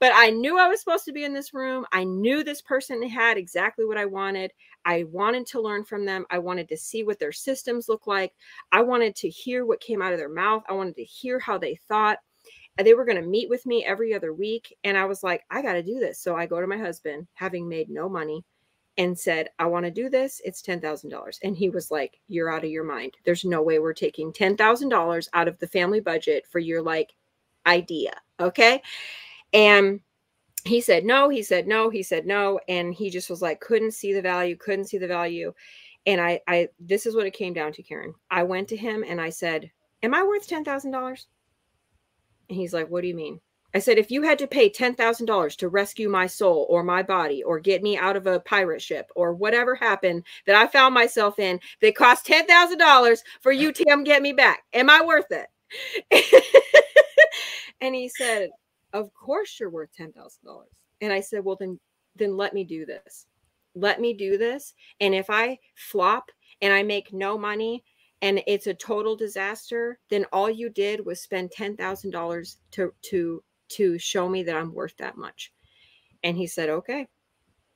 But I knew I was supposed to be in this room. I knew this person had exactly what I wanted. I wanted to learn from them. I wanted to see what their systems look like. I wanted to hear what came out of their mouth. I wanted to hear how they thought they were going to meet with me every other week. And I was like, I got to do this. So I go to my husband, having made no money, and said, I want to do this. It's $10,000. And he was like, You're out of your mind. There's no way we're taking $10,000 out of the family budget for your like idea. Okay. And he said no, he said no, he said no. And he just was like, couldn't see the value, couldn't see the value. And I, I, this is what it came down to, Karen. I went to him and I said, Am I worth $10,000? And he's like, What do you mean? I said, If you had to pay $10,000 to rescue my soul or my body or get me out of a pirate ship or whatever happened that I found myself in that cost $10,000 for you to come get me back, am I worth it? and he said, Of course you're worth $10,000. And I said, Well, then, then let me do this. Let me do this. And if I flop and I make no money and it's a total disaster, then all you did was spend $10,000 to to to show me that I'm worth that much. And he said, "Okay.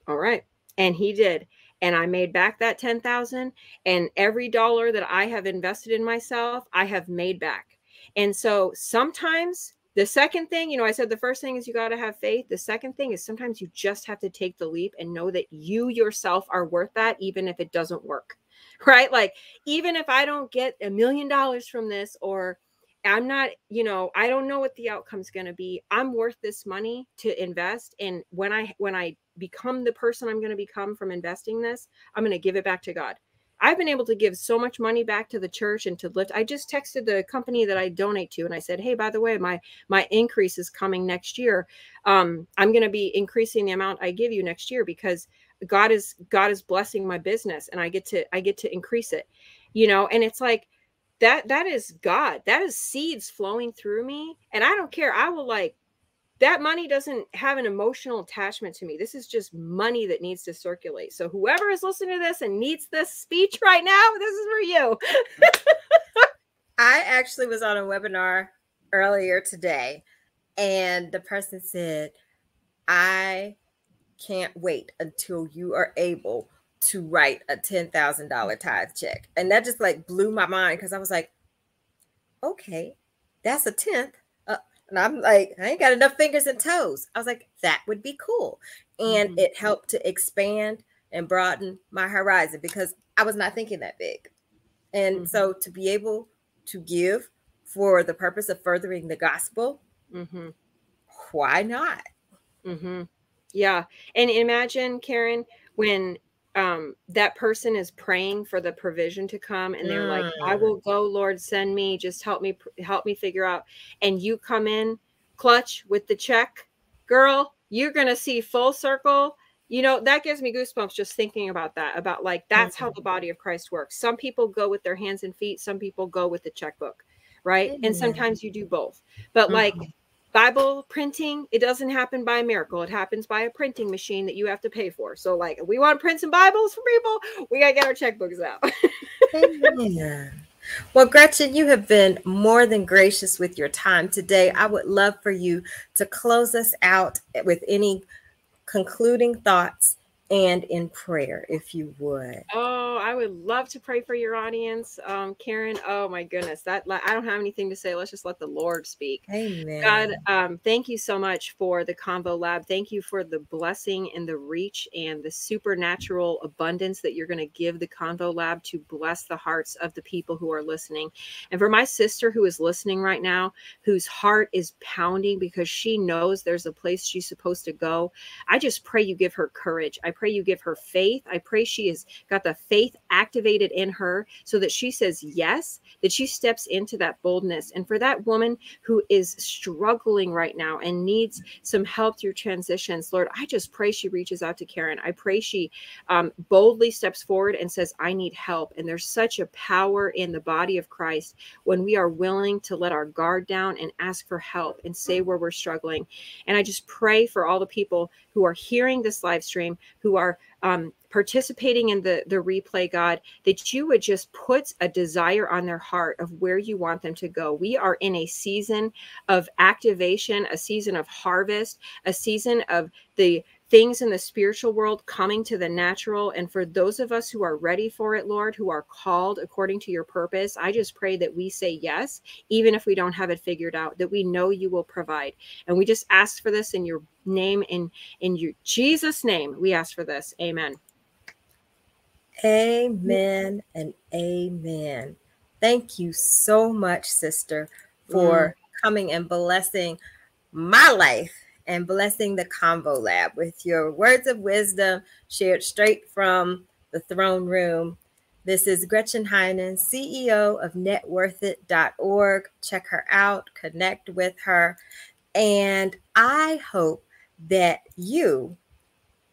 All right." And he did. And I made back that 10,000 and every dollar that I have invested in myself, I have made back. And so sometimes the second thing, you know, I said the first thing is you got to have faith. The second thing is sometimes you just have to take the leap and know that you yourself are worth that, even if it doesn't work right? Like, even if I don't get a million dollars from this, or I'm not, you know, I don't know what the outcome's going to be. I'm worth this money to invest. And when I, when I become the person I'm going to become from investing this, I'm going to give it back to God. I've been able to give so much money back to the church and to lift. I just texted the company that I donate to and I said, "Hey, by the way, my my increase is coming next year. Um, I'm going to be increasing the amount I give you next year because god is god is blessing my business and i get to i get to increase it you know and it's like that that is god. That is seeds flowing through me and i don't care. I will like that money doesn't have an emotional attachment to me. This is just money that needs to circulate. So whoever is listening to this and needs this speech right now this is for you. I actually was on a webinar earlier today and the person said i can't wait until you are able to write a $10,000 tithe check. And that just like blew my mind because I was like, okay, that's a tenth. Uh, and I'm like, I ain't got enough fingers and toes. I was like, that would be cool. And mm-hmm. it helped to expand and broaden my horizon because I was not thinking that big. And mm-hmm. so to be able to give for the purpose of furthering the gospel, mm-hmm. why not? Mm-hmm. Yeah. And imagine, Karen, when um that person is praying for the provision to come and they're mm. like i will go lord send me just help me help me figure out and you come in clutch with the check girl you're gonna see full circle you know that gives me goosebumps just thinking about that about like that's mm-hmm. how the body of christ works some people go with their hands and feet some people go with the checkbook right mm-hmm. and sometimes you do both but mm-hmm. Bible printing, it doesn't happen by a miracle. It happens by a printing machine that you have to pay for. So, like, we want to print some Bibles for people, we got to get our checkbooks out. Well, Gretchen, you have been more than gracious with your time today. I would love for you to close us out with any concluding thoughts and in prayer, if you would. Oh, I would love to pray for your audience, um, Karen. Oh my goodness, that I don't have anything to say. Let's just let the Lord speak. Amen. God, um, thank you so much for the Convo Lab. Thank you for the blessing and the reach and the supernatural abundance that you're going to give the Convo Lab to bless the hearts of the people who are listening. And for my sister who is listening right now, whose heart is pounding because she knows there's a place she's supposed to go, I just pray you give her courage. I pray you give her faith. I pray she has got the faith activated in her so that she says yes, that she steps into that boldness. And for that woman who is struggling right now and needs some help through transitions, Lord, I just pray she reaches out to Karen. I pray she um, boldly steps forward and says, I need help. And there's such a power in the body of Christ when we are willing to let our guard down and ask for help and say where we're struggling. And I just pray for all the people who are hearing this live stream, who are um, participating in the the replay god that you would just put a desire on their heart of where you want them to go. We are in a season of activation a season of harvest a season of the things in the spiritual world coming to the natural. And for those of us who are ready for it, Lord, who are called according to your purpose, I just pray that we say yes, even if we don't have it figured out, that we know you will provide. And we just ask for this in your name, in, in your Jesus' name, we ask for this. Amen. Amen and amen. Thank you so much, sister, for mm. coming and blessing my life and blessing the Convo Lab with your words of wisdom shared straight from the throne room. This is Gretchen Heinen, CEO of networthit.org. Check her out, connect with her. And I hope that you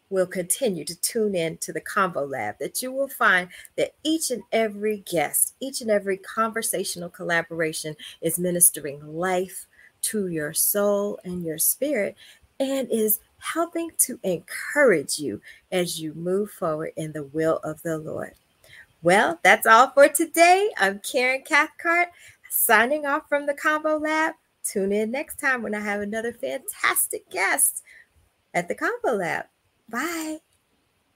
will continue to tune in to the Convo Lab, that you will find that each and every guest, each and every conversational collaboration is ministering life, to your soul and your spirit and is helping to encourage you as you move forward in the will of the Lord. Well, that's all for today. I'm Karen Cathcart signing off from the Convo Lab. Tune in next time when I have another fantastic guest at the Convo Lab. Bye.